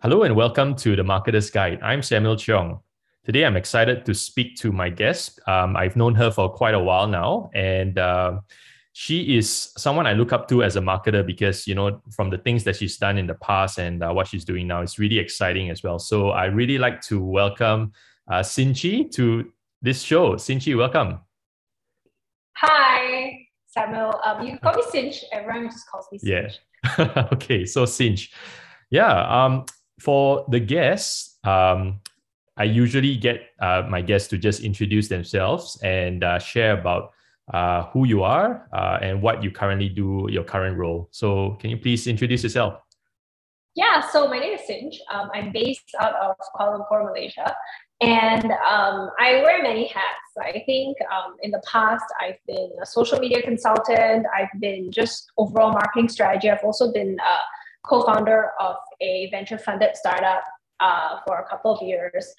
Hello and welcome to the Marketer's Guide. I'm Samuel Cheong. Today I'm excited to speak to my guest. Um, I've known her for quite a while now, and uh, she is someone I look up to as a marketer because you know from the things that she's done in the past and uh, what she's doing now is really exciting as well. So I really like to welcome uh, Xin to this show. Xin-Chi, welcome. Hi, Samuel. Um, you can call me Xinch. Everyone just calls me Xinch. Yeah. okay, so Xinch. Yeah. Um, for the guests, um, I usually get uh, my guests to just introduce themselves and uh, share about uh, who you are uh, and what you currently do, your current role. So, can you please introduce yourself? Yeah, so my name is Xinch. Um, I'm based out of Kuala Lumpur, Malaysia, and um, I wear many hats. I think um, in the past, I've been a social media consultant. I've been just overall marketing strategy. I've also been a co-founder of a venture-funded startup uh, for a couple of years.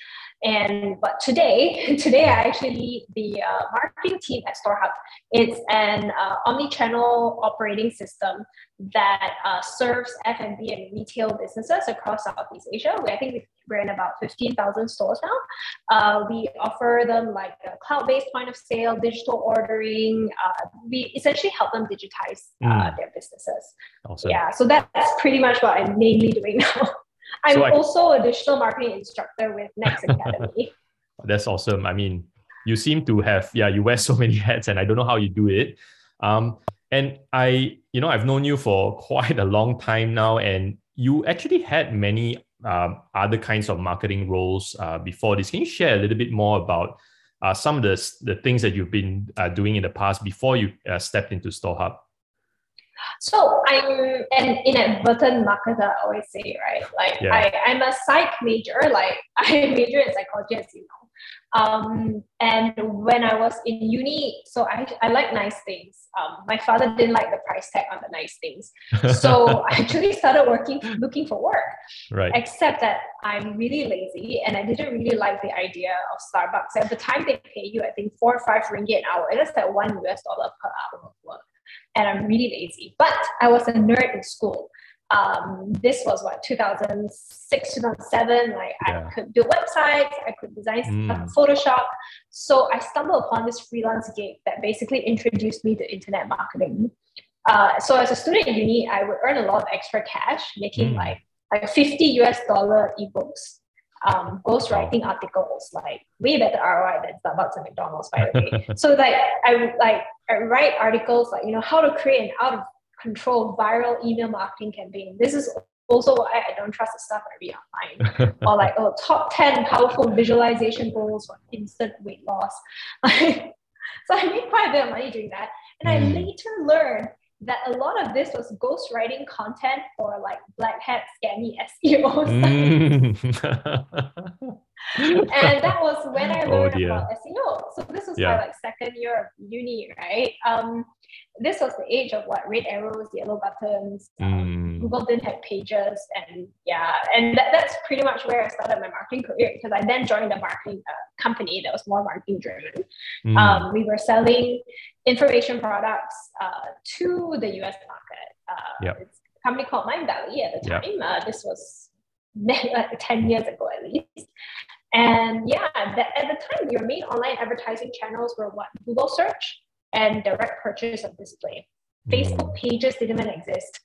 And but today, today I actually lead the uh, marketing team at StoreHub. It's an uh, omni-channel operating system that uh, serves F&B and retail businesses across Southeast Asia. We, I think we're in about 15,000 stores now. Uh, we offer them like a cloud-based point of sale, digital ordering. Uh, we essentially help them digitize mm. their businesses. Awesome. Yeah, so that's pretty much what I'm mainly doing now. I'm so I, also a digital marketing instructor with NextAcademy. That's awesome. I mean, you seem to have, yeah, you wear so many hats and I don't know how you do it. Um, and I, you know, I've known you for quite a long time now, and you actually had many um, other kinds of marketing roles uh, before this. Can you share a little bit more about uh, some of the, the things that you've been uh, doing in the past before you uh, stepped into StoreHub? So I'm an inadvertent marketer, I always say, right? Like yeah. I, I'm a psych major, like I major in psychology, as you know. Um, and when I was in uni, so I, I like nice things. Um, my father didn't like the price tag on the nice things. So I actually started working, looking for work. Right. Except that I'm really lazy and I didn't really like the idea of Starbucks. At the time, they pay you, I think, four or five ringgit an hour. It is like one US dollar per hour of work and I'm really lazy. But I was a nerd in school. Um, this was what 2006, 2007. Like yeah. I could build websites, I could design mm. Photoshop. So I stumbled upon this freelance gig that basically introduced me to internet marketing. Uh, so as a student in uni, I would earn a lot of extra cash, making mm. like like 50 US dollar ebooks um, ghostwriting articles, like way better ROI than Starbucks and McDonald's, by the way. so like I would like I write articles like you know how to create an out of control viral email marketing campaign. This is also why I don't trust the stuff I read online. or like oh top 10 powerful visualization goals for instant weight loss. so I made quite a bit of money doing that. And I hmm. later learned that a lot of this was ghostwriting content for like black hat scammy SEO. And that was when I learned oh about SEO. So this was yeah. my like second year of uni, right? Um, this was the age of what red arrows, yellow buttons. Um, mm. Google didn't have pages, and yeah, and that, that's pretty much where I started my marketing career because I then joined a marketing uh, company that was more marketing driven. Mm. Um, we were selling information products uh, to the US market. Uh, yep. It's a company called Mindvalley at the time. Yep. Uh, this was 10 years ago at least. And yeah, that, at the time, your main online advertising channels were what? Google search and direct purchase of display. Mm. Facebook pages didn't even exist.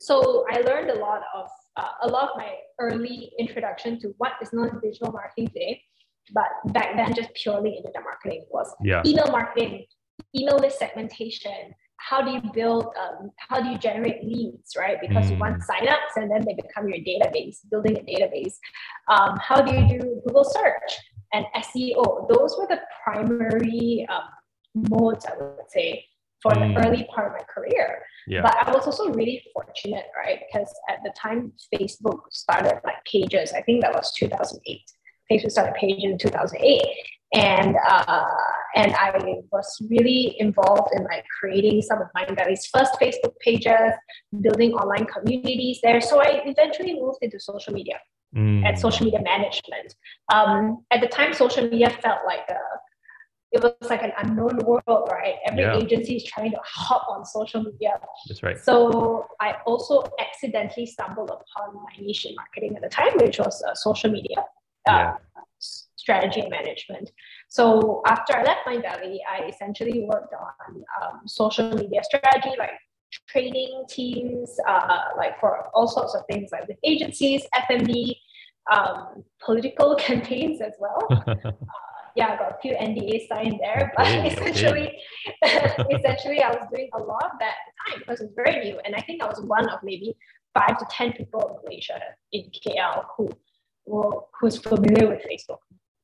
So I learned a lot of uh, a lot of my early introduction to what is known as digital marketing today. But back then, just purely internet marketing was yeah. email marketing, email list segmentation, how do you build um, how do you generate leads right? Because mm. you want signups and then they become your database building a database. Um, how do you do google search and seo those were the primary um, modes i would say for mm. the early part of my career. Yeah. but i was also really fortunate right? Because at the time facebook started like pages. I think that was 2008 facebook started pages in 2008 and uh, and I was really involved in like creating some of Mindvalley's first Facebook pages, building online communities there. So I eventually moved into social media mm. and social media management. Um, at the time, social media felt like a it was like an unknown world, right? Every yeah. agency is trying to hop on social media. That's right. So I also accidentally stumbled upon my niche in marketing at the time, which was uh, social media uh, yeah. Strategy management. So after I left Mindvalley, I essentially worked on um, social media strategy, like training teams, uh, like for all sorts of things, like with agencies, F&B, um, political campaigns as well. uh, yeah, I got a few NDAs signed there, but okay, essentially, okay. essentially, I was doing a lot of that at the time because it's very new, and I think I was one of maybe five to ten people in Malaysia in KL who, who who's familiar with Facebook.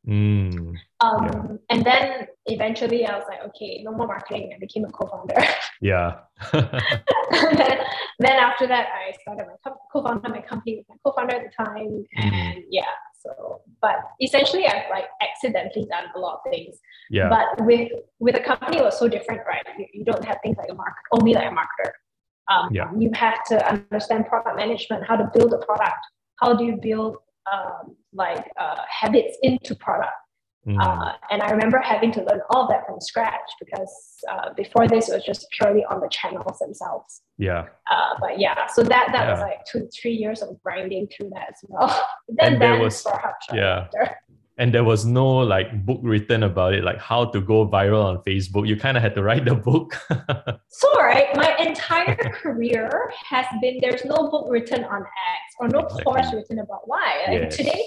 Mm, um, yeah. And then eventually I was like, okay, no more marketing. I became a co-founder. Yeah. then, then, after that, I started my co- co-founder my company with my co-founder at the time. Mm. And yeah, so, but essentially I've like accidentally done a lot of things. Yeah. But with, with a company, it was so different, right? You, you don't have things like a market, only like a marketer. Um, yeah. You have to understand product management, how to build a product. How do you build um, like uh, habits into product. Mm. Uh, and I remember having to learn all of that from scratch because uh, before this it was just purely on the channels themselves. Yeah. Uh, but yeah, so that that yeah. was like two three years of grinding through that as well. then and there was yeah. After and there was no like book written about it like how to go viral on facebook you kind of had to write the book so right my entire career has been there's no book written on x or no course written about why like yes. today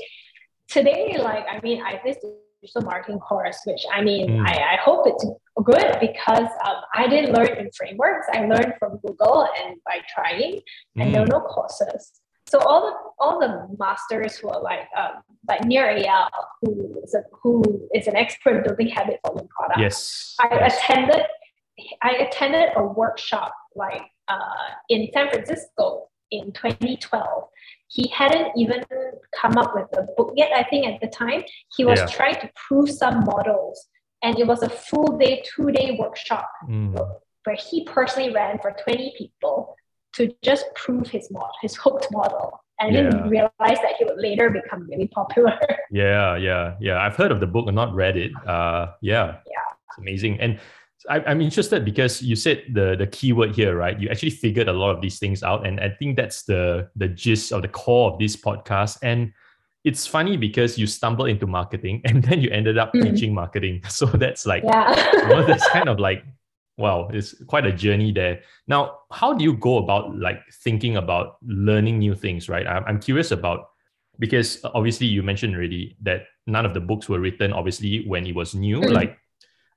today like i mean i this digital marketing course which i mean mm. I, I hope it's good because um, i didn't learn in frameworks i learned from google and by trying and mm. there were no courses so all the all the masters who are like um, like Nir Eyal, who is a, who is an expert building habit forming products. Yes. I yes. attended I attended a workshop like uh, in San Francisco in 2012. He hadn't even come up with a book yet. I think at the time he was yeah. trying to prove some models, and it was a full day, two day workshop mm. where he personally ran for 20 people to just prove his model, his hooked model. And yeah. didn't realize that he would later become really popular. yeah, yeah, yeah. I've heard of the book and not read it. Uh, yeah, yeah, it's amazing. And I, I'm interested because you said the the keyword here, right? You actually figured a lot of these things out, and I think that's the the gist or the core of this podcast. And it's funny because you stumbled into marketing and then you ended up mm. teaching marketing. So that's like, yeah. know, that's kind of like wow it's quite a journey there. Now how do you go about like thinking about learning new things right? I'm, I'm curious about because obviously you mentioned already that none of the books were written obviously when it was new. Mm-hmm. like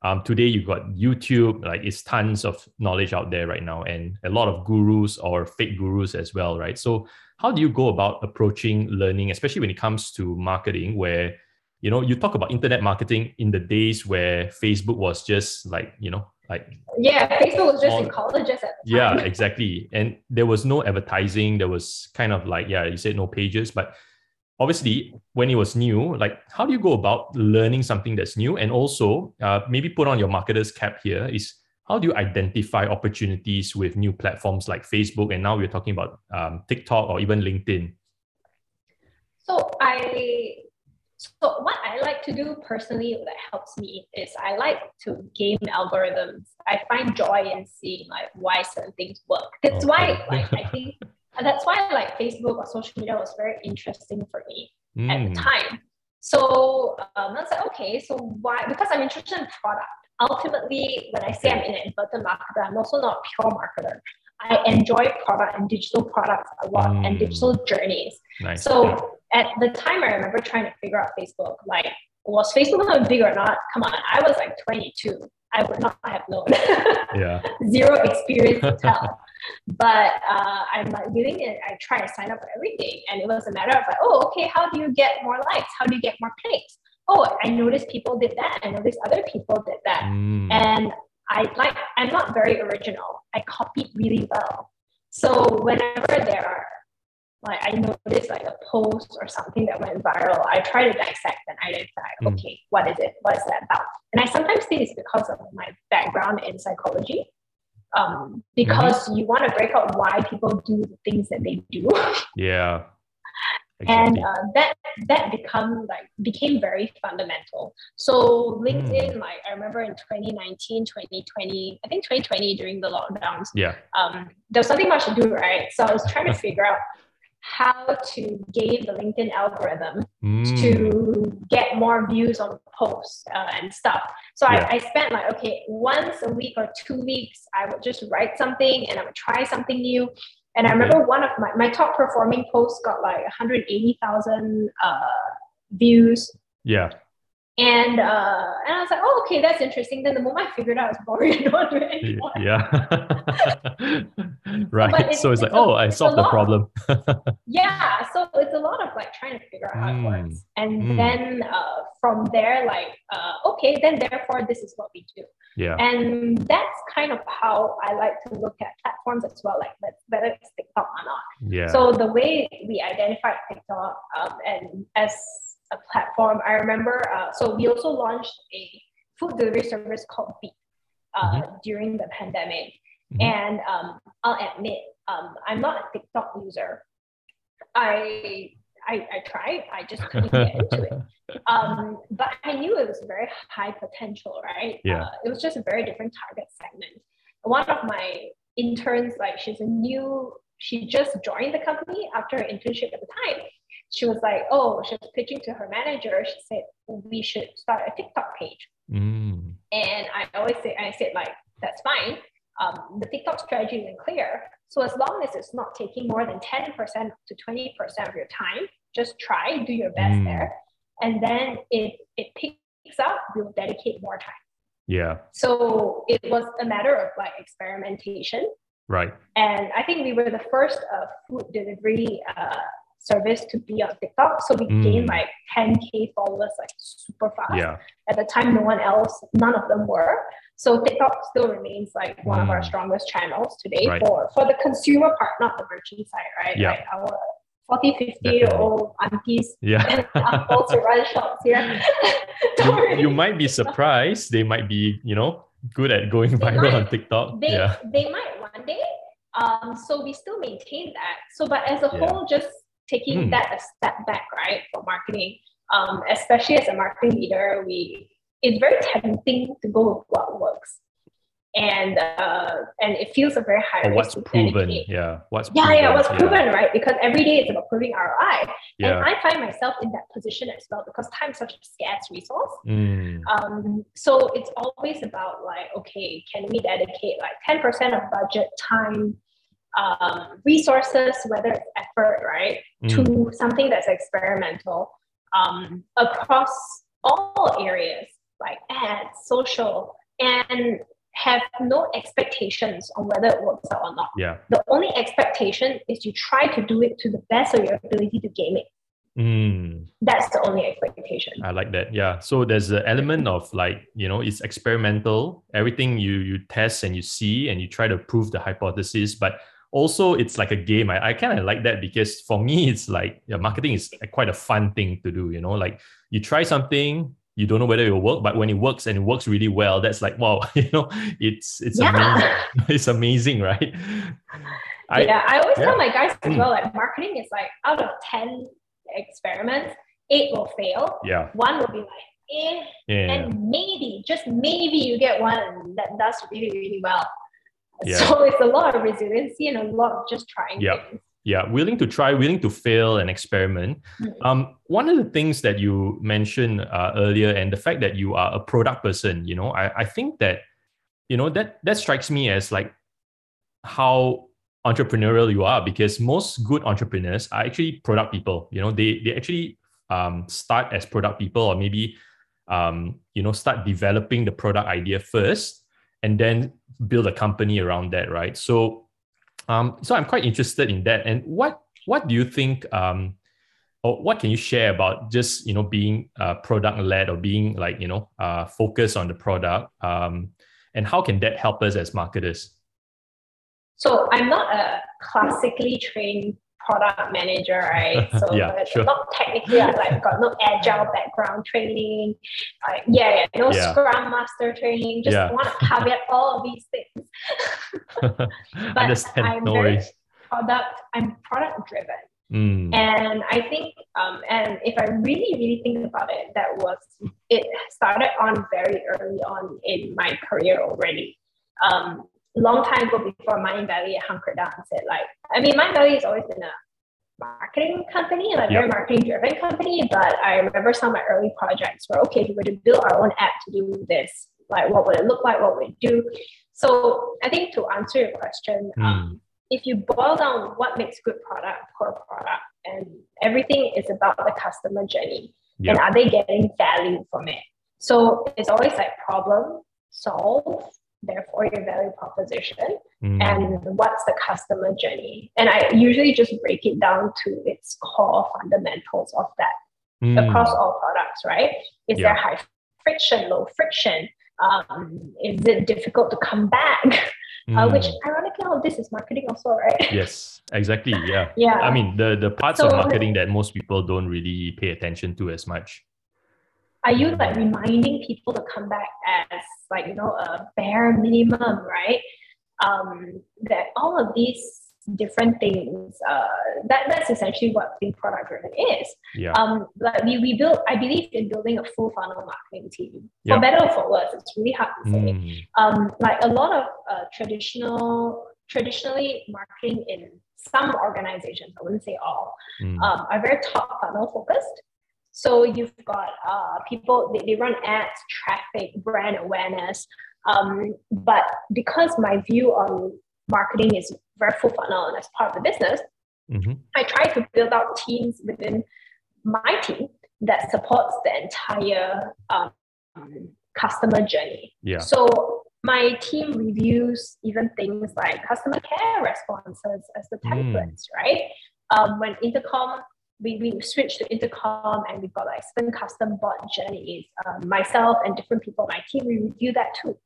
um, today you've got youtube like it's tons of knowledge out there right now and a lot of gurus or fake gurus as well right? So how do you go about approaching learning especially when it comes to marketing where you know you talk about internet marketing in the days where facebook was just like you know like yeah facebook was just in colleges at the time. yeah exactly. And there was no advertising. There was kind of like yeah you said no pages. But obviously when it was new like how do you go about learning something that's new? And also uh, maybe put on your marketer's cap here is how do you identify opportunities with new platforms like facebook? And now we're talking about um, tiktok or even linkedin. So i so what I like to do personally that helps me is I like to game algorithms. I find joy in seeing like why certain things work. That's why like I think that's why like Facebook or social media was very interesting for me mm. at the hmm. time. So um, I was like, okay, so why? Because I'm interested in product. Ultimately, when I say I'm in an inverted marketer, I'm also not a pure marketer. I enjoy product and digital products a lot mm. and digital journeys. Nice. So at the time, I remember trying to figure out Facebook. Like, was Facebook going big or not? Come on, I was like 22. I would not have known. yeah. Zero experience to tell. but uh, I'm like willing and I try to sign up for everything. And it was a matter of like, oh, okay, how do you get more likes? How do you get more clicks? Oh, I noticed people did that. I noticed other people did that. Mm. And I like, I'm not very original. I copied really well. So whenever there are like I noticed like a post or something that went viral, I try to dissect and identify, mm. okay, what is it? What is that about? And I sometimes think it's because of my background in psychology. Um, because mm you want to break out why people do the things that they do. Yeah. Exactly. And uh, that that become like became very fundamental. So LinkedIn, mm. like I remember in 2019, 2020, I think 2020 during the lockdowns, yeah, um, there was nothing much to do, right? So I was trying to figure out how to game the LinkedIn algorithm mm. to get more views on posts uh, and stuff. So yeah. I, I spent like, okay, once a week or two weeks, I would just write something and I would try something new. And I remember one of my, my top performing posts got like 180,000 uh, views. Yeah. And uh, and I was like, oh, okay, that's interesting. Then the moment I figured out it's boring, I don't do it anymore. Yeah. right. It's, so it's, it's like, a, oh, I solved the problem. yeah. So it's a lot of like trying to figure out how mm. it works. And mm. then uh, from there, like, uh, okay, then therefore this is what we do. Yeah. And that's kind of how I like to look at platforms as well, like whether it's TikTok or not. Yeah. So the way we identified TikTok um, and as a platform. I remember, uh, so we also launched a food delivery service called Beep uh, mm-hmm. during the pandemic. Mm-hmm. And um, I'll admit, um, I'm not a TikTok user. I, I, I tried, I just couldn't get into it. Um, but I knew it was very high potential, right? Yeah. Uh, it was just a very different target segment. One of my interns, like she's a new, she just joined the company after her internship at the time she was like, oh, she was pitching to her manager. She said, we should start a TikTok page. Mm. And I always say, I said, like, that's fine. Um, the TikTok strategy isn't clear. So as long as it's not taking more than 10% to 20% of your time, just try, do your best mm. there. And then if it picks up, we'll dedicate more time. Yeah. So it was a matter of like experimentation. Right. And I think we were the first uh, food delivery uh, service to be on TikTok. So we mm. gained like 10k followers like super fast. Yeah. At the time, no one else, none of them were. So TikTok still remains like one mm. of our mm. strongest channels today right. for for the consumer part, not the merchant side, right? Yeah. Like our 40, 50 year old aunties yeah. uncles to run shops here. you, you might be surprised. They might be, you know, good at going they viral might, on TikTok. They, yeah. they might one day. Um, so we still maintain that. So, but as a yeah. whole, just taking mm. that a step back, right, for marketing. Um, especially as a marketing leader, we it's very tempting to go with what works. And uh, and it feels a very high or what's proven, yeah. What's yeah, proven, yeah, what's yeah. proven, right? Because every day it's about proving ROI. Yeah. And I find myself in that position as well because time is such a scarce resource. Mm. Um, so it's always about like, okay, can we dedicate like 10% of budget, time, um, resources, whether it's effort, right, mm. to something that's experimental um, across all areas like ads, social, and have no expectations on whether it works out or not. Yeah. The only expectation is you try to do it to the best of your ability to game it. Mm. That's the only expectation. I like that. Yeah. So there's an element of like, you know, it's experimental. Everything you you test and you see and you try to prove the hypothesis, but also it's like a game. I, I kind of like that because for me, it's like yeah, marketing is quite a fun thing to do. You know, like you try something, you don't know whether it will work, but when it works and it works really well, that's like wow, you know, it's it's yeah. amazing. it's amazing, right? I, yeah, I always yeah. tell my guys as well, like marketing is like out of 10 experiments, eight will fail. Yeah. One will be like, eh, yeah. and maybe, just maybe you get one that does really, really well. Yeah. So it's a lot of resiliency and a lot of just trying yeah. things. Yeah, willing to try, willing to fail and experiment. Mm-hmm. Um, one of the things that you mentioned uh, earlier, and the fact that you are a product person, you know, I, I think that, you know, that that strikes me as like how entrepreneurial you are because most good entrepreneurs are actually product people. You know, they they actually um, start as product people or maybe um, you know start developing the product idea first and then build a company around that, right? So, um, so I'm quite interested in that. And what what do you think? Um, or what can you share about just you know being uh, product led or being like you know uh, focused on the product? Um, and how can that help us as marketers? So I'm not a classically trained product manager, right? So yeah, sure. not technically, I like got no agile background training. Uh, yeah, yeah, no yeah. Scrum Master training. Just yeah. want to caveat all of these things. but Understand. I'm no very product. I'm product driven. Mm. And I think, um, and if I really, really think about it, that was it started on very early on in my career already. Um, long time ago before Mindvalley hunkered down and said like, I mean, Mindvalley has always been a marketing company, like yep. very marketing driven company. But I remember some of my early projects were okay, if we were to build our own app to do this, like what would it look like? What would it do? So I think to answer your question, mm. um, if you boil down what makes good product, poor product, and everything is about the customer journey, yep. and are they getting value from it? So it's always like problem solve therefore your value proposition mm. and what's the customer journey and i usually just break it down to its core fundamentals of that mm. across all products right is yeah. there high friction low friction um, is it difficult to come back mm. uh, which ironically all this is marketing also right yes exactly yeah yeah i mean the the parts so, of marketing that most people don't really pay attention to as much are you like reminding people to come back as like you know a bare minimum right um, that all of these different things uh, that that's essentially what being product driven is yeah. um like we, we build i believe in building a full funnel marketing team yep. for better or for worse it's really hard to say mm. um like a lot of uh, traditional traditionally marketing in some organizations i wouldn't say all mm. um, are very top funnel focused so you've got uh, people, they, they run ads, traffic, brand awareness. Um, but because my view on marketing is very full funnel and as part of the business, mm-hmm. I try to build out teams within my team that supports the entire um, customer journey. Yeah. So my team reviews even things like customer care responses as the mm. templates, mm. right? Um, when Intercom we, we switched to intercom and we've got like spin custom bot journeys. Um, myself and different people on my team, we review that too.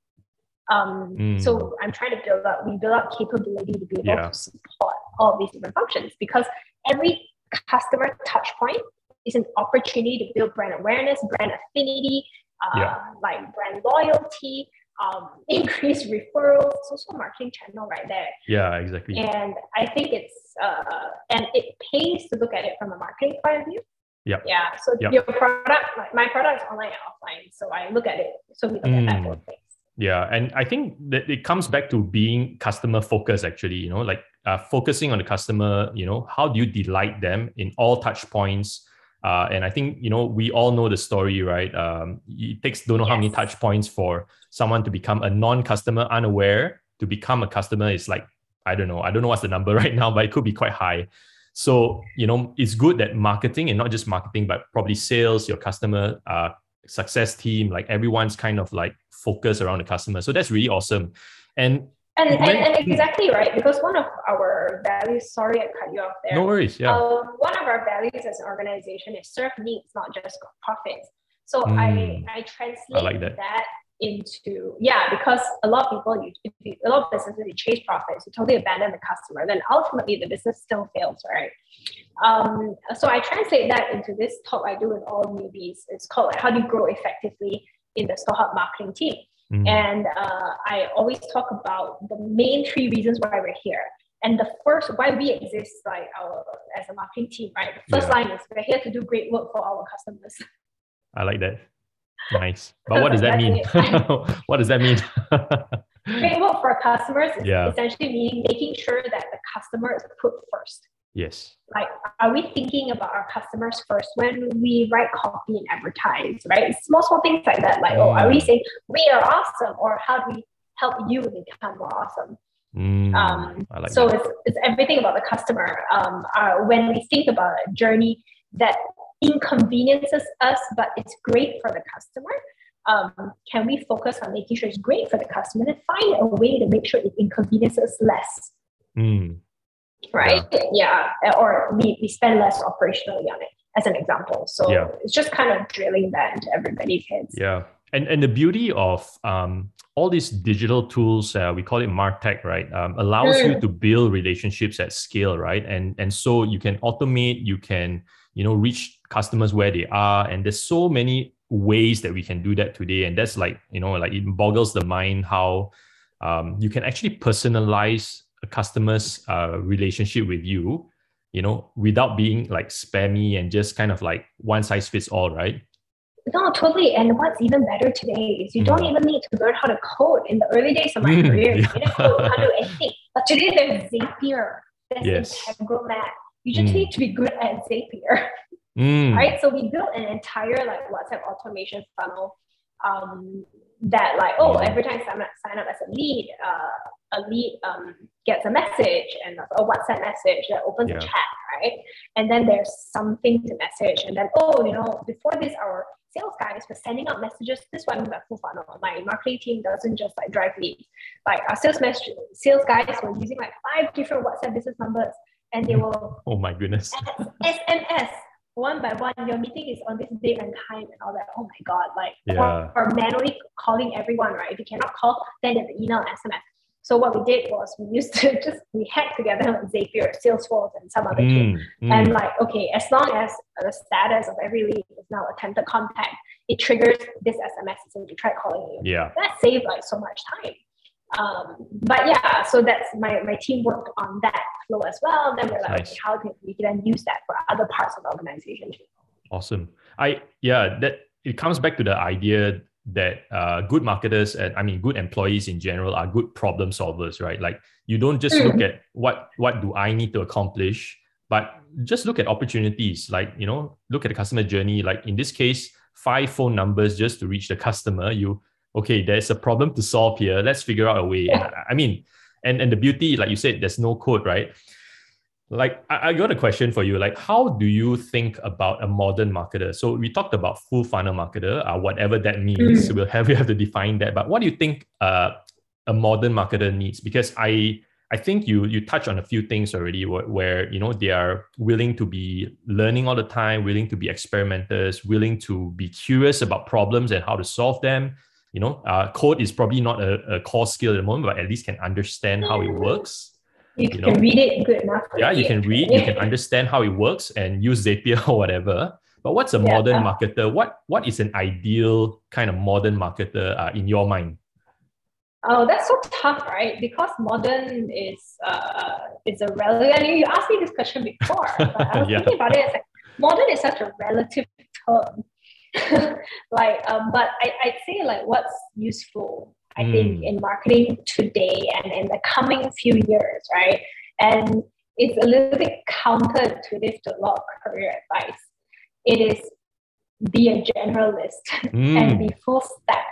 Um, mm. So I'm trying to build up, we build up capability to be able yeah. to support all these different functions because every customer touch point is an opportunity to build brand awareness, brand affinity, uh, yeah. like brand loyalty, um, increase referrals. It's also a marketing channel right there. Yeah, exactly. And I think it's uh, and it pays to look at it from a marketing point of view. Yeah. Yeah. So yep. your product, like my product is online and offline. So I look at it. So we look mm. at that both things. Yeah, and I think that it comes back to being customer focused. Actually, you know, like uh, focusing on the customer. You know, how do you delight them in all touch points? Uh, and I think you know we all know the story, right? Um, it takes don't know yes. how many touch points for someone to become a non-customer, unaware to become a customer. Is like I don't know, I don't know what's the number right now, but it could be quite high. So you know, it's good that marketing and not just marketing, but probably sales, your customer uh, success team, like everyone's kind of like focused around the customer. So that's really awesome. And and, and, and, exactly right, because one of our values, sorry I cut you off there. No worries, yeah. Um, one of our values as an organization is serve needs, not just profits. So mm, I, I translate I like that. that. into, yeah, because a lot of people, you, you, a lot of businesses, you chase profits, you totally abandon the customer, then ultimately the business still fails, right? Um, so I translate that into this talk I do with all newbies. It's called like, How Do You Grow Effectively in the StoreHub Marketing Team. Mm. And uh, I always talk about the main three reasons why we're here. And the first, why we exist, like our as a marketing team, right? The first yeah. line is we're here to do great work for our customers. I like that. Nice. But what does that mean? what does that mean? great work for customers is yeah. essentially meaning making sure that the customer is put first. Yes. Like, are we thinking about our customers first when we write copy and advertise, right? Small, small things like that. Like, oh, are we mm. saying we are awesome or how do we help you become more awesome? Mm, um, like so it's, it's everything about the customer. Um, uh, when we think about a journey that inconveniences us, but it's great for the customer, um, can we focus on making sure it's great for the customer and find a way to make sure it inconveniences less? Mm right? Yeah. yeah. Or we, we spend less operationally on it as an example. So yeah. it's just kind of drilling that into everybody's heads. Yeah. And, and the beauty of um, all these digital tools, uh, we call it Martech, right? Um, allows mm. you to build relationships at scale, right? And and so you can automate, you can you know reach customers where they are, and there's so many ways that we can do that today. And that's like you know like it boggles the mind how um, you can actually personalize a customer's uh, relationship with you you know, without being like spammy and just kind of like one size fits all, right? No, totally. And what's even better today is you mm. don't even need to learn how to code. In the early days of my mm, career, you didn't code how to do anything. But today there's Zapier, there's yes. Integromat. You just mm. need to be good at Zapier. Mm. Right. So we built an entire like WhatsApp automation funnel um, that like, oh, every time someone sign up as a lead, uh, a lead um, gets a message and a WhatsApp message that opens yeah. a chat, right? And then there's something to message, and then oh, you know, before this, our sales guys were sending out messages. This one my full funnel. My marketing team doesn't just like drive leads. Like our sales message, sales guys were using like five different WhatsApp business numbers, and they will. oh my goodness. SMS one by one, your meeting is on this date and time and all that. Oh my God, like, yeah. or, or manually calling everyone, right? If you cannot call, then there's email SMS. So what we did was we used to just, we hacked together on Zapier, Salesforce, and some other mm, mm. And like, okay, as long as the status of every lead is now attempted contact, it triggers this SMS and you try calling you. Yeah. That saved like so much time. Um, but yeah, so that's my, my team worked on that flow as well. Then we're like, nice. okay, how can we then use that for other parts of the organization too? Awesome. I yeah, that it comes back to the idea that uh, good marketers and I mean good employees in general are good problem solvers, right? Like you don't just mm. look at what what do I need to accomplish, but just look at opportunities. Like you know, look at the customer journey. Like in this case, five phone numbers just to reach the customer. You okay, there's a problem to solve here. Let's figure out a way. And I mean, and and the beauty, like you said, there's no code, right? Like I, I got a question for you. Like, how do you think about a modern marketer? So we talked about full funnel marketer, uh, whatever that means. Mm. We'll have we have to define that. But what do you think uh, a modern marketer needs? Because I I think you you touch on a few things already where, where, you know they are willing to be learning all the time, willing to be experimenters, willing to be curious about problems and how to solve them, you know, uh, code is probably not a, a core skill at the moment, but at least can understand how it works. You, you can know? read it good enough. Yeah, you can read, you can understand how it works and use Zapier or whatever. But what's a yeah, modern marketer? What what is an ideal kind of modern marketer uh, in your mind? Oh, that's so tough, right? Because modern is uh is a relative. I mean, you asked me this question before, but I was yeah. thinking about it. It's like modern is such a relative term like um, but I, I'd say like what's useful I mm. think in marketing today and in the coming few years, right? And it's a little bit counterintuitive to this. a lot of career advice. It is be a generalist mm. and be full stack.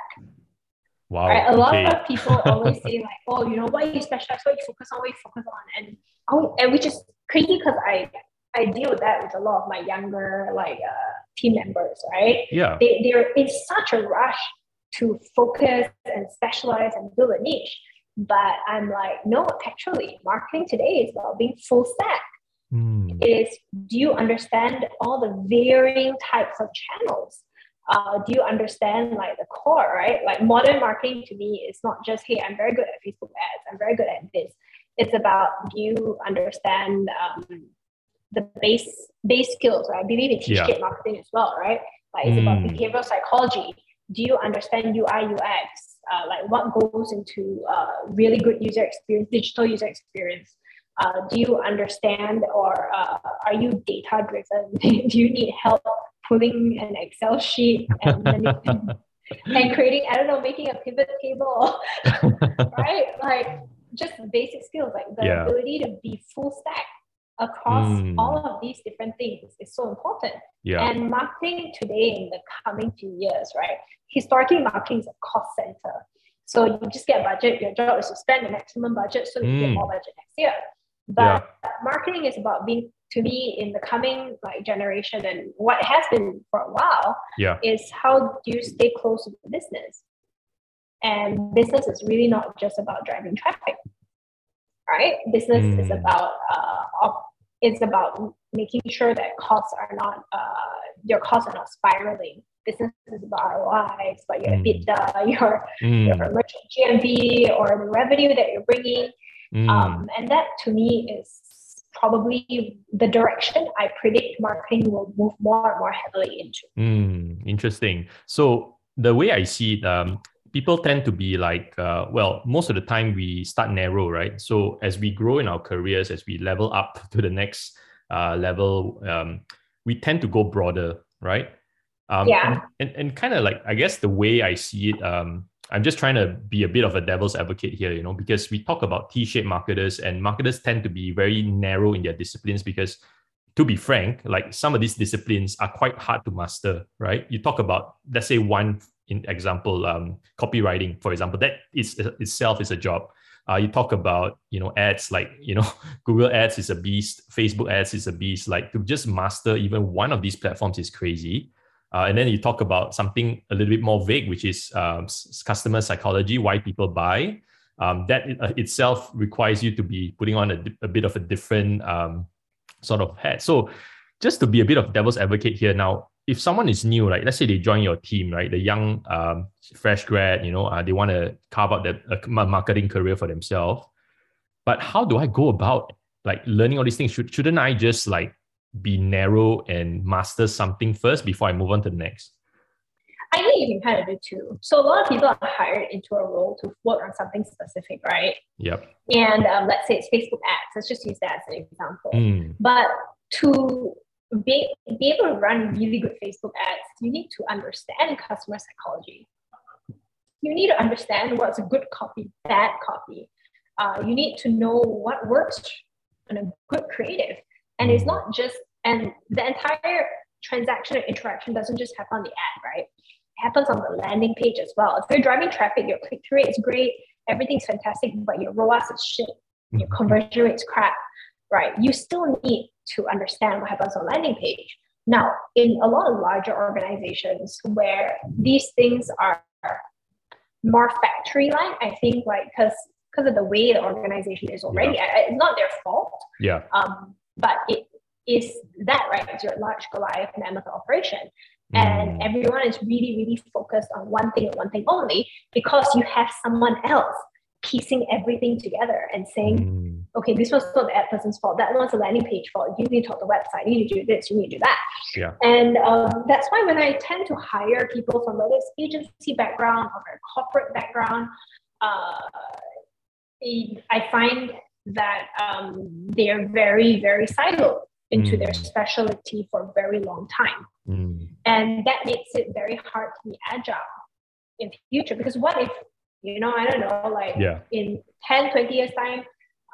Wow. Right? A lot okay. of people always say like, oh, you know, what you specialize, what you focus on, what you focus on, and oh, and which is crazy because I I deal with that with a lot of my younger like uh, team members, right? Yeah. They, they're in such a rush to focus and specialize and build a niche. But I'm like, no, actually, marketing today is about being full stack. Mm. It is, do you understand all the varying types of channels? Uh, do you understand like the core, right? Like modern marketing to me is not just, hey, I'm very good at Facebook ads, I'm very good at this. It's about do you understand um, the base base skills, right? I believe in teach yeah. marketing as well, right? Like it's mm. about behavioral psychology. Do you understand UI UX? Uh, like what goes into uh, really good user experience, digital user experience? Uh, do you understand or uh, are you data driven? do you need help pulling an Excel sheet and, and creating, I don't know, making a pivot table, right? Like just basic skills, like the yeah. ability to be full stack across mm. all of these different things is so important. Yeah. And marketing today in the coming few years, right? Historically, marketing is a cost center. So you just get budget. Your job is to spend the maximum budget so you mm. get more budget next year. But yeah. marketing is about being to me in the coming like generation and what has been for a while yeah. is how do you stay close to the business? And business is really not just about driving traffic right? Business mm. is about uh, it's about making sure that costs are not uh, your costs are not spiraling. Business is about ROI, it's about your mm. EBITDA, your mm. your merchant GMV, or the revenue that you're bringing, mm. um, and that to me is probably the direction I predict marketing will move more and more heavily into. Mm, interesting. So the way I see it, um, people tend to be like, uh, well, most of the time we start narrow, right? So as we grow in our careers, as we level up to the next uh, level, um, we tend to go broader, right? Um, yeah. And, and kind of like, I guess the way I see it, um, I'm just trying to be a bit of a devil's advocate here, you know, because we talk about T-shaped marketers and marketers tend to be very narrow in their disciplines because to be frank, like some of these disciplines are quite hard to master, right? You talk about, let's say one in example, um, copywriting, for example, that is itself is a job. Uh, you talk about, you know, ads like, you know, Google ads is a beast, Facebook ads is a beast. Like to just master even one of these platforms is crazy. Uh, and then you talk about something a little bit more vague, which is um, customer psychology, why people buy. Um, that uh, itself requires you to be putting on a, a bit of a different um, sort of hat. So, just to be a bit of devil's advocate here now, if someone is new, like let's say they join your team, right, the young um, fresh grad, you know, uh, they want to carve out their a marketing career for themselves. But how do I go about like learning all these things? Should shouldn't I just like be narrow and master something first before I move on to the next? I think you can kind of do too. So a lot of people are hired into a role to work on something specific, right? Yep. And um, let's say it's Facebook ads. Let's just use that as an example. Mm. But to be, be able to run really good Facebook ads, you need to understand customer psychology. You need to understand what's a good copy, bad copy. Uh, you need to know what works on a good creative and it's not just, and the entire transaction or interaction doesn't just happen on the ad, right? It happens on the landing page as well. If you're driving traffic, your click through rate is great, everything's fantastic, but your ROAS is shit, your mm-hmm. conversion rate is crap, right? You still need to understand what happens on landing page. Now, in a lot of larger organizations where these things are more factory like, I think like because because of the way the organization is already, yeah. it's not their fault. Yeah. Um, but it is that right? It's your large Goliath mammoth operation. And mm. everyone is really, really focused on one thing and one thing only because you have someone else piecing everything together and saying, mm. okay, this was not the ad person's fault. That was the landing page fault. You need to talk the website. You need to do this. You need to do that. Yeah. And um, that's why when I tend to hire people from whether it's agency background or a corporate background, uh, I find that um, they're very, very siloed into mm. their specialty for a very long time. Mm. And that makes it very hard to be agile in future because what if, you know, I don't know, like yeah. in 10, 20 years time,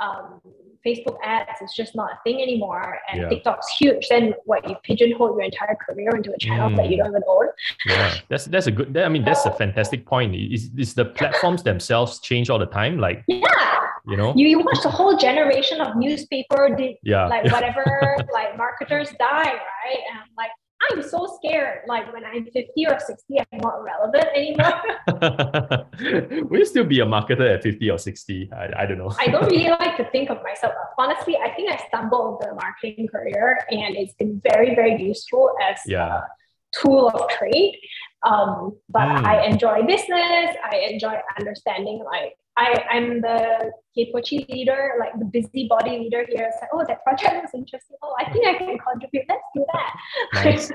um, Facebook ads is just not a thing anymore, and yeah. TikTok's huge. Then what? You pigeonhole your entire career into a channel mm. that you mm. don't even own. Yeah, that's that's a good. I mean, that's a fantastic point. Is is the platforms themselves change all the time? Like yeah, you know you, you watch the whole generation of newspaper did yeah like whatever like marketers die right and I'm like I'm so scared like when I'm 50 or 60 I'm not relevant anymore. Will you still be a marketer at 50 or 60 I, I don't know. I don't really like to think of myself honestly I think I stumbled into the marketing career and it's been very very useful as yeah. a tool of trade um, but mm. I enjoy business I enjoy understanding like I, I'm the Kepochi leader, like the busybody leader here. It's like, oh, that project was interesting. Oh, I think I can contribute. Let's do that. Nice.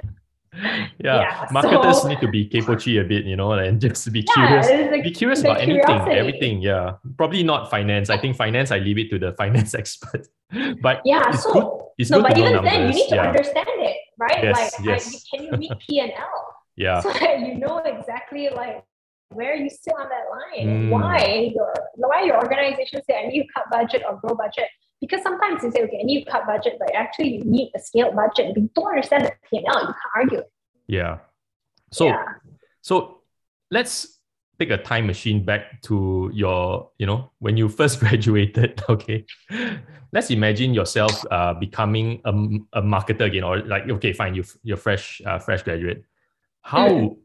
yeah, yeah, marketers so, need to be Kepochi a bit, you know, and just be yeah, curious. be curious about curiosity. anything, everything. Yeah, probably not finance. I think finance, I leave it to the finance expert. but yeah, it's so good. It's no, good but even numbers. then, you need to yeah. understand it, right? Yes, like, yes. I, can you read P and L? Yeah, so that you know exactly like where you sit on that line, mm. why your why your organization say I need to cut budget or grow budget. Because sometimes you say, okay, I need to cut budget, but actually you need a scaled budget. If you don't understand the P&L, you can't argue it. Yeah. So yeah. so let's take a time machine back to your, you know, when you first graduated, okay? Let's imagine yourself uh, becoming a, a marketer again, or like, okay, fine, you, you're fresh, uh, fresh graduate. How mm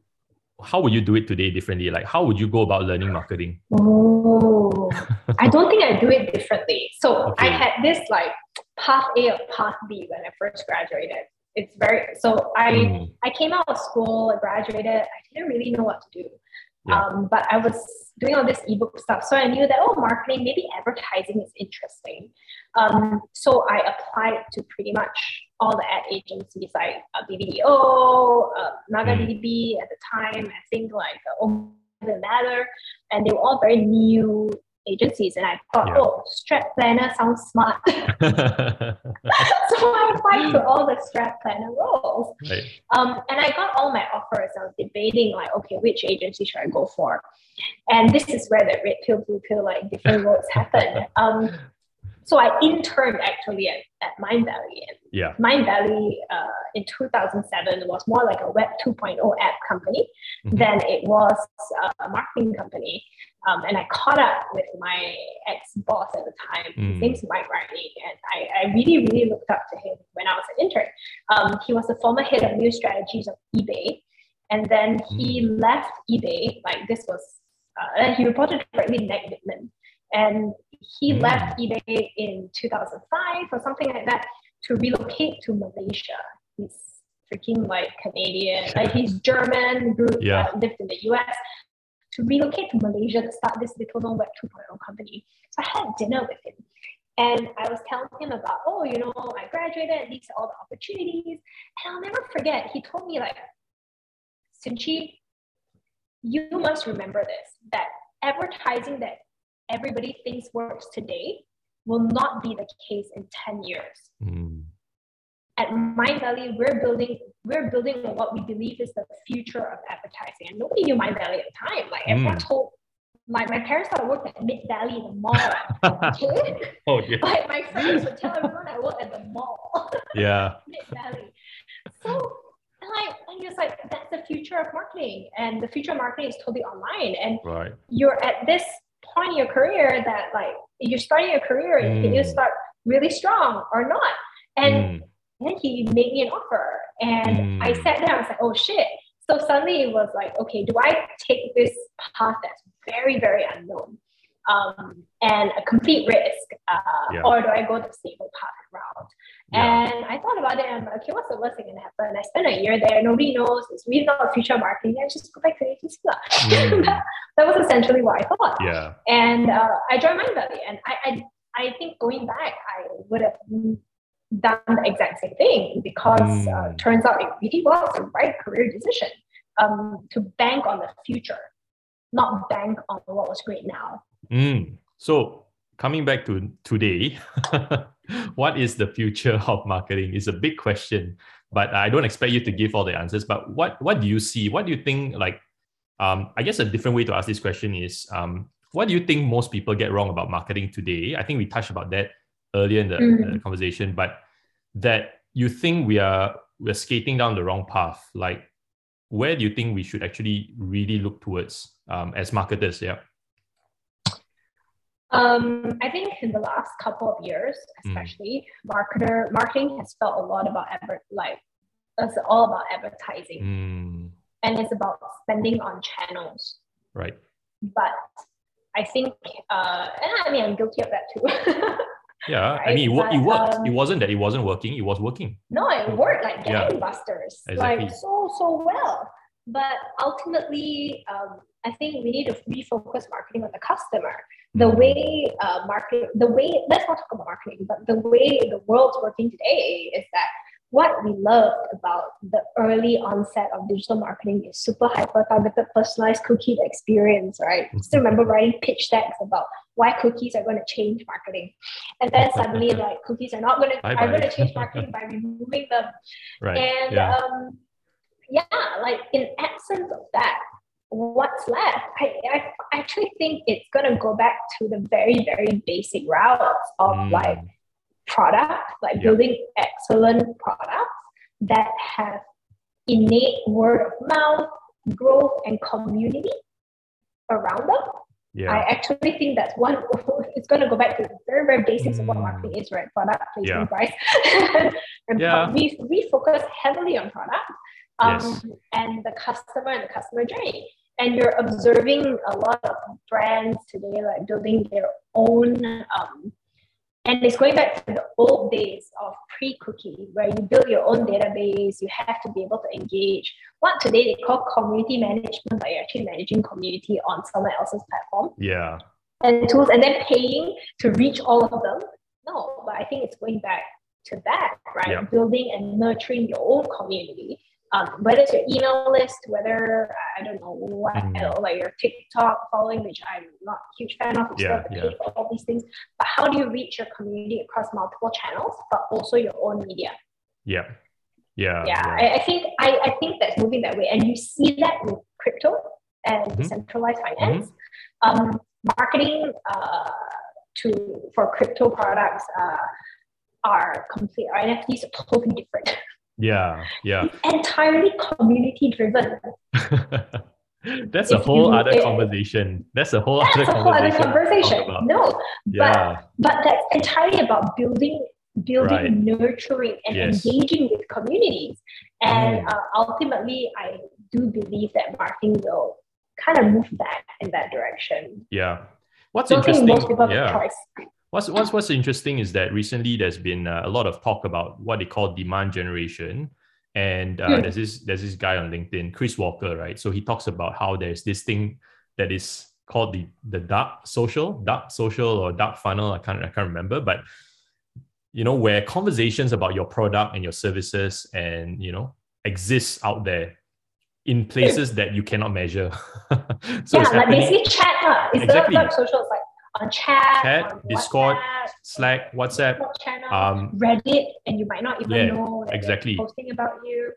how would you do it today differently? Like, how would you go about learning marketing? Oh, I don't think I do it differently. So okay. I had this like path A or path B when I first graduated. It's very so I mm. I came out of school, I graduated. I didn't really know what to do. Yeah. Um, but I was doing all this ebook stuff, so I knew that oh, marketing, maybe advertising is interesting. Um, so I applied to pretty much all the ad agencies like uh, BBDO, uh, Naga DDB at the time, I think like uh, the Ladder, and they were all very new agencies, and I thought, yeah. oh, strat planner sounds smart. so I applied to all the strat planner roles. Right. Um, and I got all my offers. I was debating like, okay, which agency should I go for? And this is where the red pill, blue pill, like different roles happen. Um, so I interned actually at, at Mindvalley. And yeah. Mindvalley uh, in 2007 was more like a Web 2.0 app company mm-hmm. than it was a marketing company. Um, and I caught up with my ex boss at the time. Mm. His name's Mike Riley, and I, I really, really looked up to him when I was an intern. Um, he was the former head of new strategies of eBay, and then he mm. left eBay. Like this was, uh, he reported directly to Meg Whitman, and he mm. left eBay in 2005 or something like that to relocate to Malaysia. He's freaking like Canadian, like he's German, grew yeah. uh, lived in the US to relocate to Malaysia to start this little known Web 2.0 company. So I had dinner with him. And I was telling him about, oh, you know, I graduated, these are all the opportunities. And I'll never forget, he told me, like, Xin-Chi, you must remember this that advertising that everybody thinks works today will not be the case in 10 years. Mm at Mindvalley, we're building we're building what we believe is the future of advertising. And nobody knew Mindvalley at the time. Like everyone mm. told my, my parents thought I worked at Mid Valley, in the mall. Okay. oh yeah. But my friends would tell everyone I work at the mall. Yeah. Mid Valley. So and like and just like that's the future of marketing. And the future of marketing is totally online. And right. you're at this point in your career that like you're starting your career, mm. can you start really strong or not? And mm and he made me an offer. And mm. I sat there, I was like, oh shit. So suddenly it was like, okay, do I take this path that's very, very unknown um, and a complete risk, uh, yeah. or do I go the stable path route? Yeah. And I thought about it and I'm like, okay, what's the worst thing gonna happen? I spent a year there, nobody knows, it's really not future marketing, I just go back to agency. Mm. that was essentially what I thought. Yeah. And uh, I joined Mindvalley and I, I I think going back, I would have done the exact same thing because mm. uh, turns out it really was the right career decision um, to bank on the future, not bank on what was great now. Mm. So coming back to today, what is the future of marketing? Is a big question, but I don't expect you to give all the answers. But what what do you see? What do you think? Like, um, I guess a different way to ask this question is, um, what do you think most people get wrong about marketing today? I think we touched about that earlier in the, mm. the conversation, but that you think we are we're skating down the wrong path. Like, where do you think we should actually really look towards um, as marketers? Yeah. Um, I think in the last couple of years, mm. especially, mm. marketer marketing has felt a lot about ever like it's all about advertising, mm. and it's about spending on channels. Right. But I think, uh, and I mean, I'm guilty of that too. Yeah, right? I mean, it, but, it worked. Um, it wasn't that it wasn't working. It was working. No, it worked like gangbusters, yeah, exactly. like so so well. But ultimately, um, I think we need to refocus marketing on the customer. The way uh, market, the way let's not talk about marketing, but the way the world's working today is that what we loved about the early onset of digital marketing is super hyper targeted personalized cookie experience, right? I still remember writing pitch decks about why cookies are going to change marketing. And then suddenly like cookies are not going to are going to change marketing by removing them. Right. And yeah. um yeah, like in absence of that, what's left? I, I actually think it's gonna go back to the very, very basic routes of mm. like product, like building excellent products that have innate word of mouth, growth, and community around them. Yeah. I actually think that's one. It's going to go back to the very, very basics mm. of what marketing is, right? Product, placement, yeah. price, and yeah. we we focus heavily on product um, yes. and the customer and the customer journey. And you're observing a lot of brands today, like building their own um, and it's going back to the old days of pre-cookie, where you build your own database, you have to be able to engage. What today they call community management, but you're actually managing community on someone else's platform. Yeah. And tools, and then paying to reach all of them. No, but I think it's going back to that, right? Yeah. Building and nurturing your own community. Um, whether it's your email list, whether I don't know what mm. like your TikTok following, which I'm not a huge fan of. Yeah, still have to pay for all these things. But how do you reach your community across multiple channels, but also your own media? Yeah. Yeah. Yeah. yeah. I, I, think I, I think that's moving that way. And you see that with crypto and mm-hmm. decentralized finance. Mm-hmm. Um, marketing uh, to for crypto products uh, are complete. Our NFTs are totally different. Yeah, yeah. entirely community driven. that's if a whole other it, conversation. That's a whole that's other a whole conversation. Other conversation. No, yeah. but but that's entirely about building, building, right. nurturing, and yes. engaging with communities. And mm. uh, ultimately, I do believe that marketing will kind of move back in that direction. Yeah. What's Don't interesting? most people yeah. choice. What's, what's, what's interesting is that recently there's been uh, a lot of talk about what they call demand generation. And uh, hmm. there's this there's this guy on LinkedIn, Chris Walker, right? So he talks about how there's this thing that is called the the dark social, dark social or dark funnel. I can't I can't remember, but you know where conversations about your product and your services and you know exists out there in places that you cannot measure. so yeah, like basically chat. Uh. It's exactly. dark social. It's like on chat, chat on Discord, WhatsApp, Slack, WhatsApp, channel, um, Reddit, and you might not even yeah, know that exactly posting about you.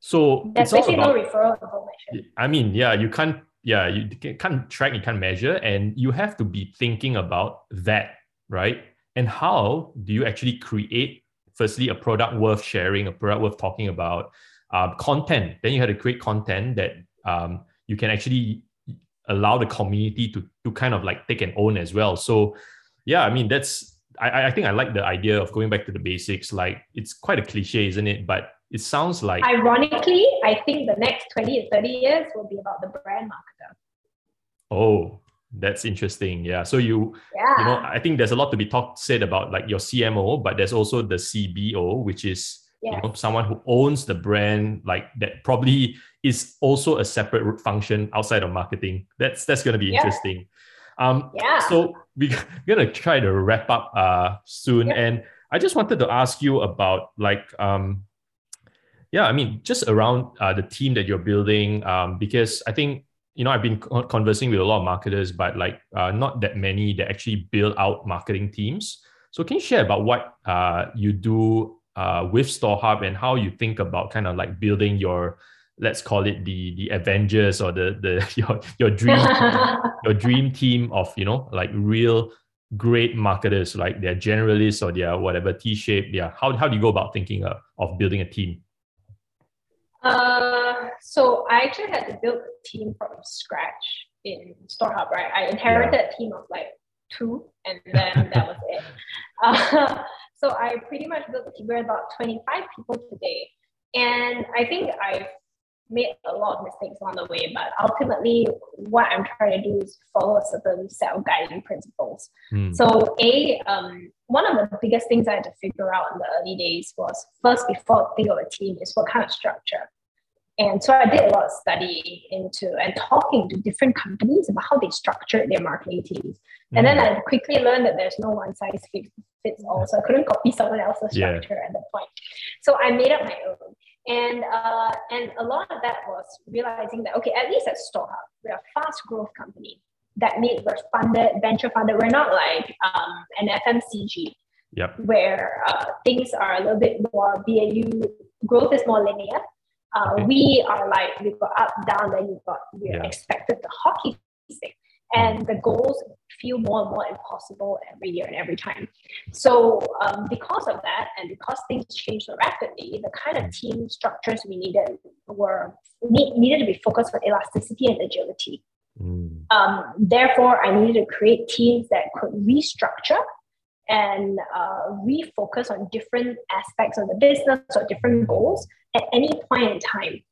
So there's basically about, no referral information. I mean, yeah, you can't. Yeah, you can't track, you can't measure, and you have to be thinking about that, right? And how do you actually create, firstly, a product worth sharing, a product worth talking about, uh, content. Then you have to create content that um, you can actually allow the community to to kind of like take and own as well. So yeah, I mean that's I, I think I like the idea of going back to the basics. Like it's quite a cliche, isn't it? But it sounds like ironically, I think the next 20 or 30 years will be about the brand marketer. Oh, that's interesting. Yeah. So you, yeah. you know, I think there's a lot to be talked said about like your CMO, but there's also the CBO, which is you know someone who owns the brand like that probably is also a separate function outside of marketing. That's that's going to be interesting. Um yeah. so we're going to try to wrap up uh soon. And i just wanted to ask you about like um yeah i mean just around uh, the team that you're building um because i think you know i've been conversing with a lot of marketers but like uh, not that many that actually build out marketing teams. So can you share about what uh, you do uh, with StoreHub and how you think about kind of like building your let's call it the the Avengers or the the your your dream your dream team of you know like real great marketers like they're generalists or they're whatever T-shape yeah. How, how do you go about thinking uh, of building a team? Uh, so I actually had to build a team from scratch in StoreHub right? I inherited yeah. a team of like two and then that was it. Uh, so I pretty much. We're about 25 people today. And I think I've made a lot of mistakes along the way, but ultimately what I'm trying to do is follow a certain set of guiding principles. Mm. So A, um, one of the biggest things I had to figure out in the early days was first before think of a team is what kind of structure. And so I did a lot of study into and talking to different companies about how they structured their marketing teams. And mm. then I quickly learned that there's no one size fits, fits all. So I couldn't copy someone else's structure yeah. at that point. So I made up my own. And uh, and a lot of that was realizing that okay, at least at StoreHub, we're a fast growth company. That means we're funded, venture funded. We're not like um, an FMCG, yep. where uh, things are a little bit more BAU. Growth is more linear uh, okay. We are like we go up, down, then you got we're yeah. expected the hockey stick. And the goals feel more and more impossible every year and every time. So um, because of that, and because things change so rapidly, the kind of mm. team structures we needed were need, needed to be focused on elasticity and agility. Mm. Um, therefore, I needed to create teams that could restructure and uh, refocus on different aspects of the business or different goals at any point in time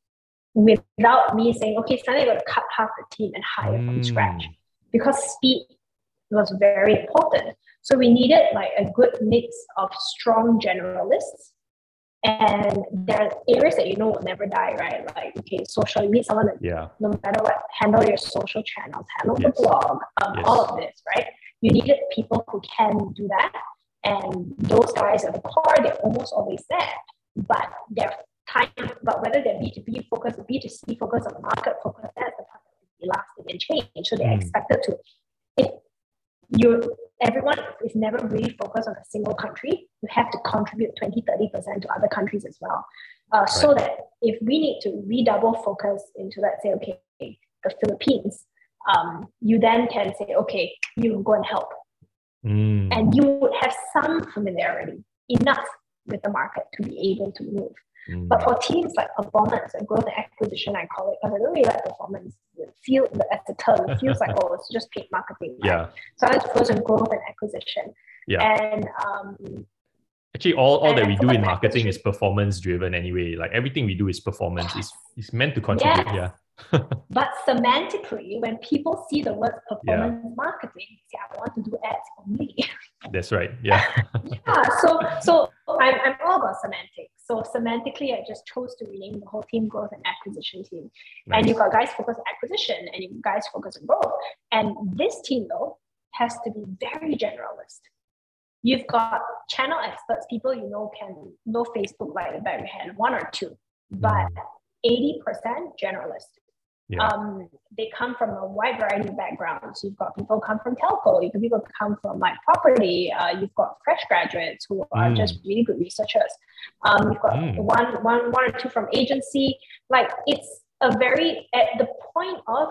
without me saying, okay, suddenly I'm going to cut half the team and hire mm. from scratch because speed was very important. So we needed like a good mix of strong generalists. And there are areas that you know will never die, right? Like, okay, social, you need someone that yeah. no matter what, handle your social channels, handle yes. the blog, um, yes. all of this, right? You needed people who can do that. And those guys at the core, they're almost always there. But they're time, but whether they're B2B focused, B2C focused, or market focused, that's the part that is elastic and change. So they're mm. expected to, if you everyone is never really focused on a single country, you have to contribute 20, 30% to other countries as well. Uh, right. So that if we need to redouble focus into, let's say, okay, the Philippines, um, you then can say, okay, you go and help. Mm. And you would have some familiarity enough with the market to be able to move. Mm. But for teams like performance and growth and acquisition, I call it because I don't really like performance. It feels as a term, it feels like oh, it's just paid marketing. Right? Yeah. So I focus on growth and acquisition. Yeah. And um, actually, all, all that we do in marketing is performance driven anyway. Like everything we do is performance. It's, it's meant to contribute. Yes. Yeah. but semantically, when people see the word performance yeah. marketing, say, I want to do ads for me. That's right. Yeah. yeah. So so I'm, I'm all about semantics. So semantically, I just chose to rename the whole team growth and acquisition team. Nice. And you've got guys focus on acquisition and you guys focus on growth. And this team though has to be very generalist. You've got channel experts, people you know can know Facebook like the back of your hand, one or two, but 80% mm. generalist. Yeah. Um, they come from a wide variety of backgrounds. You've got people come from telco, you've got people come from like property, uh, you've got fresh graduates who are mm. just really good researchers. Um, you've got mm. one, one, one or two from agency. Like it's a very at the point of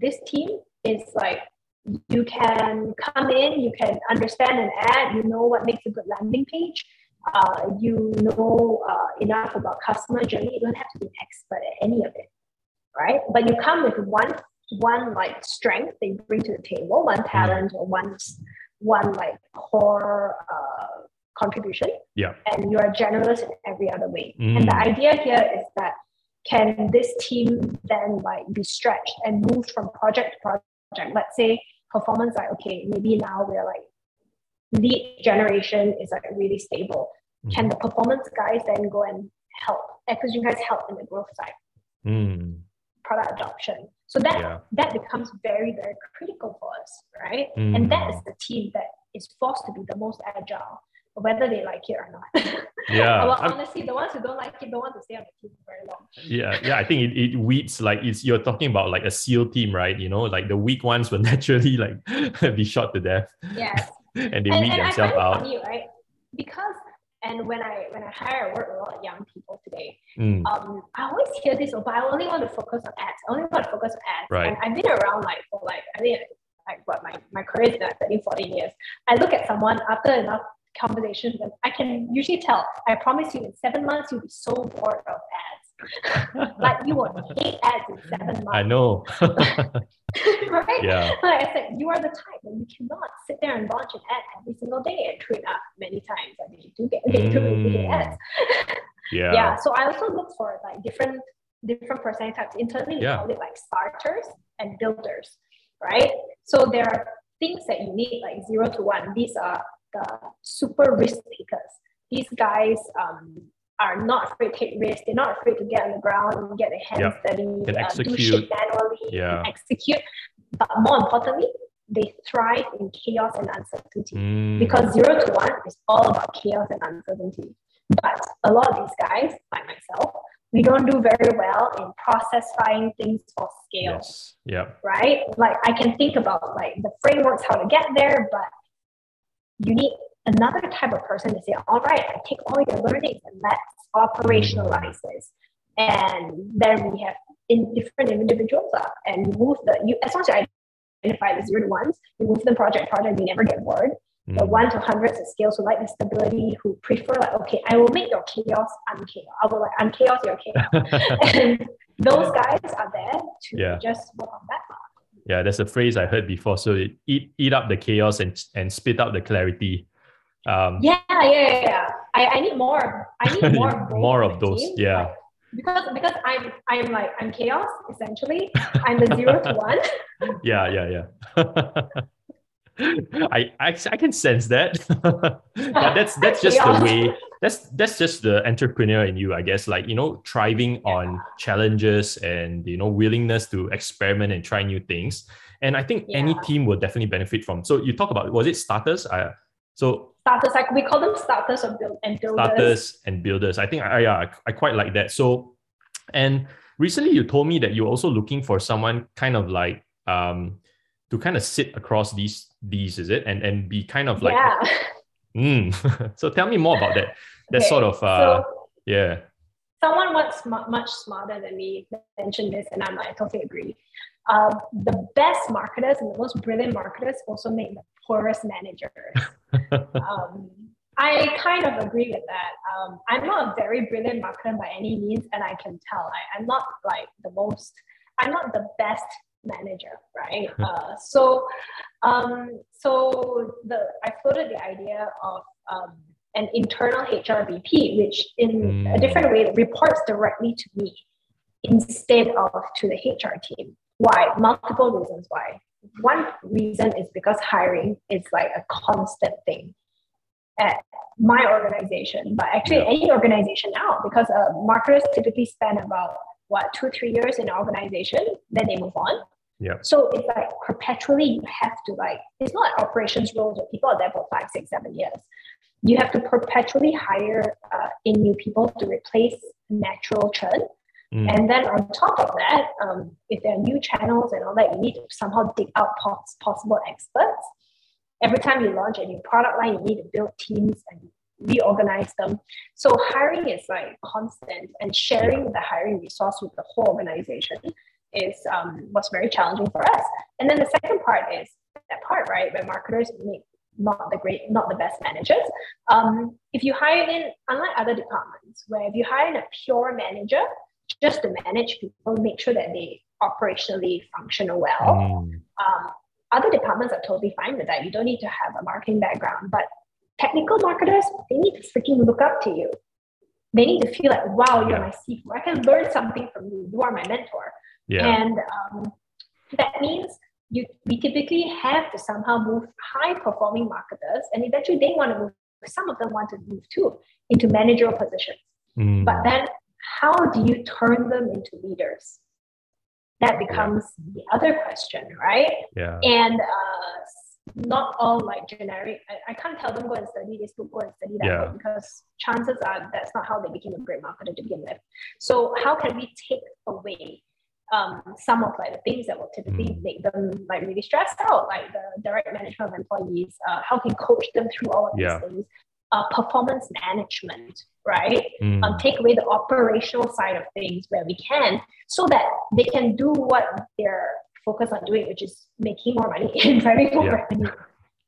this team is like you can come in, you can understand an ad, you know what makes a good landing page. Uh, you know uh, enough about customer journey. You don't have to be an expert at any of it right? But you come with one one like strength you bring to the table, one mm. talent or one one like core uh, contribution. Yeah. And you are generous in every other way. Mm. And the idea here is that can this team then like be stretched and moved from project to project? Let's say performance like okay, maybe now we're like lead generation is like really stable. Mm. Can the performance guys then go and help? Because you guys help in the growth side. Mm product adoption. So that yeah. that becomes very very critical for us, right? Mm. And that is the team that is forced to be the most agile, whether they like it or not. Yeah. well, honestly, the ones who don't like it don't want to stay on the team for very long. Yeah, yeah. I think it, it weeds like it's you're talking about like a SEAL team, right? You know, like the weak ones will naturally like be shot to death. Yes. and they and, weed and themselves out. Funny, right? Because and when I when I hire, I work with a lot of young people today. Mm. Um, I always hear this, oh, but I only want to focus on ads. I only want to focus on ads. Right. And I've been around like for like I think like what my, my career is like 13, 14 years. I look at someone after enough conversations and I can usually tell, I promise you in seven months you'll be so bored of ads like you will hate ads in seven months. I know. right? Yeah. Like I said, you are the type that you cannot sit there and launch an ad every single day and tweet up many times. I mean, you do get they do mm. ads. yeah. Yeah. So I also look for like different different personality types. Internally, we yeah. call it like starters and builders, right? So there are things that you need like zero to one. These are the super risk takers. These guys um, are not afraid to take risks. They're not afraid to get on the ground and get their hands yep. dirty, Can uh, execute. do shit manually, yeah. execute. But more importantly, they thrive in chaos and uncertainty mm. because zero to one is all about chaos and uncertainty. But a lot of these guys, like myself, we don't do very well in processifying things for scale. Yes. Yeah. Right? Like I can think about like the frameworks how to get there, but you need another type of person to say, all right, I take all your learnings and let's operationalize this. And then we have in different individuals uh, and move the, you, as long as you identify the zero to ones, you move them project project, you never get bored. Mm. The one to hundreds of scales who like the stability, who prefer like, okay, I will make your chaos unchaos. I will like, I'm chaos, you're chaos. and those guys are there to yeah. just work on that part. Yeah, there's a phrase I heard before. So eat eat up the chaos and and spit out the clarity. Um, yeah, yeah, yeah. I, I need more. I need more. more of those. Team. Yeah. Because because I'm I'm like I'm chaos essentially. I'm the zero to one. yeah, yeah, yeah. I, I I can sense that. but that's that's just the way. That's that's just the entrepreneur in you, I guess. Like you know, thriving yeah. on challenges and you know willingness to experiment and try new things. And I think yeah. any team will definitely benefit from. So you talk about was it starters? I so starters, like we call them starters and, build, and builders. Starters and builders. I think I, I, I quite like that. So, and recently you told me that you're also looking for someone kind of like um, to kind of sit across these these is it and and be kind of like yeah. Mm. so tell me more about that. That okay. sort of uh, so, yeah. Someone once much smarter than me mentioned this, and I'm like, I totally agree. Um, the best marketers and the most brilliant marketers also make the poorest managers. um, I kind of agree with that. Um, I'm not a very brilliant marketer by any means, and I can tell I, I'm not like the most, I'm not the best manager, right? uh, so, um, so the I floated the idea of um, an internal HRBP, which in mm. a different way reports directly to me instead of to the HR team. Why? Multiple reasons why. One reason is because hiring is like a constant thing at my organization, but actually yeah. any organization now, because uh, marketers typically spend about what two three years in an organization, then they move on. Yeah. So it's like perpetually you have to like it's not operations roles where people are there for five, six, seven years. You have to perpetually hire uh, in new people to replace natural churn. Mm. And then on top of that, um, if there are new channels and all that, you need to somehow dig out pos- possible experts every time you launch a new product line, you need to build teams and reorganize them. So hiring is like constant, and sharing the hiring resource with the whole organization is um, very challenging for us. And then the second part is that part, right, where marketers make not the great, not the best managers. Um, if you hire in, unlike other departments, where if you hire in a pure manager just to manage people, make sure that they operationally function well. Mm. Um, other departments are totally fine with that. You don't need to have a marketing background, but technical marketers, they need to freaking look up to you. They need to feel like, wow, you're my CFO. I can learn something from you. You are my mentor. Yeah. And um, that means you we typically have to somehow move high performing marketers, and eventually they want to move. Some of them want to move too into managerial positions. Mm. But then, how do you turn them into leaders? that becomes yeah. the other question, right? Yeah. And uh, not all like generic. I, I can't tell them go and study this book, go and study that yeah. book because chances are that's not how they became a great marketer to begin with. So how can we take away um, some of like the things that will typically mm. make them like really stressed out, like the direct management of employees? Uh, how can coach them through all of these things? Uh, performance management, right? Mm. Um, take away the operational side of things where we can, so that they can do what they're focused on doing, which is making more money and driving more yeah. revenue.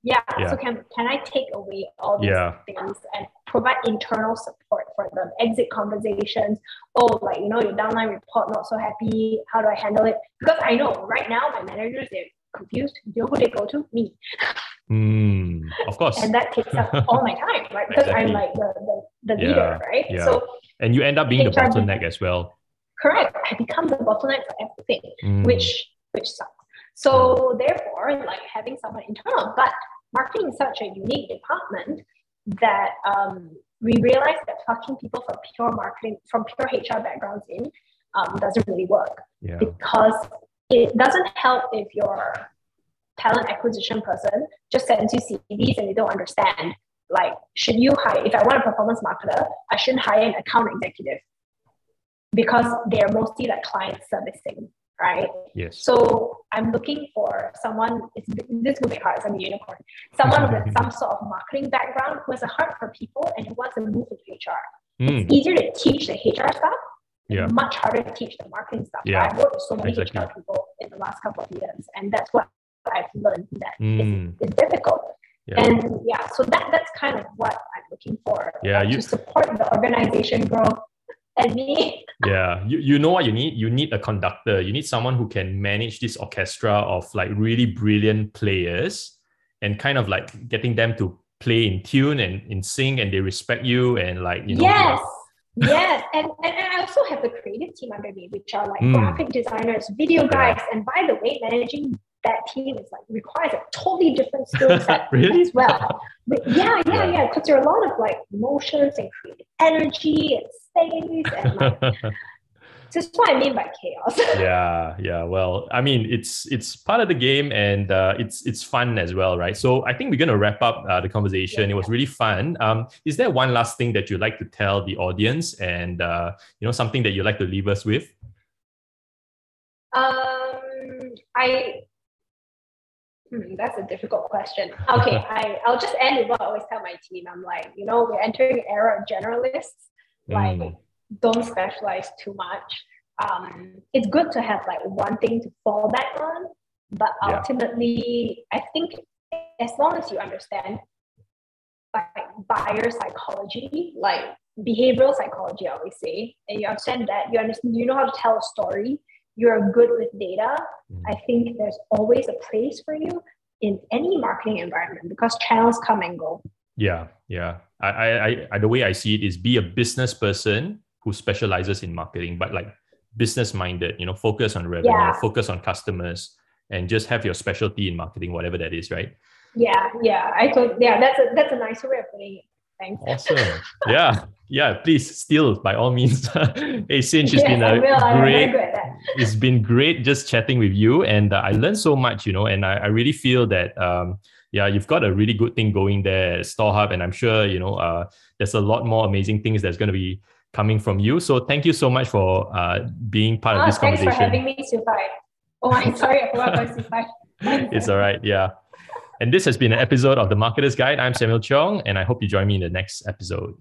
Yeah. yeah. So can can I take away all these yeah. things and provide internal support for them? Exit conversations. Oh, like you know, your downline report not so happy. How do I handle it? Because I know right now my managers they're confused. You know who they go to? Me. Mm, of course. and that takes up all my time, right? Because exactly. I'm like the, the, the yeah, leader, right? Yeah. So and you end up being the bottleneck as well. Correct. I become the bottleneck for everything, mm. which which sucks. So therefore, like having someone internal, but marketing is such a unique department that um, we realized that plucking people from pure marketing, from pure HR backgrounds in, um, doesn't really work yeah. because it doesn't help if you're talent acquisition person just sends you CVs and they don't understand. Like, should you hire, if I want a performance marketer, I shouldn't hire an account executive because they're mostly like client servicing, right? Yes. So I'm looking for someone, it's, this will be hard, I'm a unicorn, someone with some sort of marketing background who has a heart for people and who wants to move into HR. Mm. It's easier to teach the HR stuff yeah. much harder to teach the marketing stuff. Yeah. I've worked with so many exactly. HR people in the last couple of years, and that's what I've learned that mm. it's, it's, difficult. Yeah. And yeah, so that that's kind of what I'm looking for. Yeah, you, to support the organization growth and me. yeah, you, you know what you need? You need a conductor. You need someone who can manage this orchestra of like really brilliant players and kind of like getting them to play in tune and in sync and they respect you and like you know yes yes and, and i also have the creative team under me which are like mm. graphic designers video guys and by the way managing that team is like requires a totally different skill set really? as well. But yeah, yeah, yeah, because there are a lot of like emotions and creative energy and space and like this is what I mean by chaos. yeah, yeah. Well, I mean, it's it's part of the game and uh, it's it's fun as well, right? So I think we're gonna wrap up uh, the conversation. Yeah, it was really fun. Um, is there one last thing that you'd like to tell the audience and uh, you know something that you'd like to leave us with? Um I Hmm, that's a difficult question. Okay, I, I'll just end with what I always tell my team. I'm like, you know, we're entering an era of generalists. Like, mm. don't specialize too much. Um, it's good to have like one thing to fall back on, but ultimately, yeah. I think as long as you understand like buyer psychology, like behavioral psychology, I always say, and you understand that, you understand, you know how to tell a story, you're good with data, mm. I think there's always a place for you in any marketing environment because channels come and go. Yeah, yeah. I, I, I, the way I see it is be a business person who specializes in marketing, but like business minded. You know, focus on revenue, yeah. focus on customers, and just have your specialty in marketing, whatever that is, right? Yeah, yeah. I thought, yeah, that's a that's a nice way of putting it. Thanks. Awesome. yeah. Yeah. Please still by all means. hey Xinch, it's yes, been a great it's been great just chatting with you. And uh, I learned so much, you know, and I, I really feel that um yeah, you've got a really good thing going there at StoreHub. And I'm sure, you know, uh there's a lot more amazing things that's gonna be coming from you. So thank you so much for uh being part oh, of this thanks conversation. Thanks for having me, Sufai. Oh, I'm sorry, I forgot about Sufai. it's all right. Yeah. And this has been an episode of The Marketer's Guide. I'm Samuel Cheong, and I hope you join me in the next episode.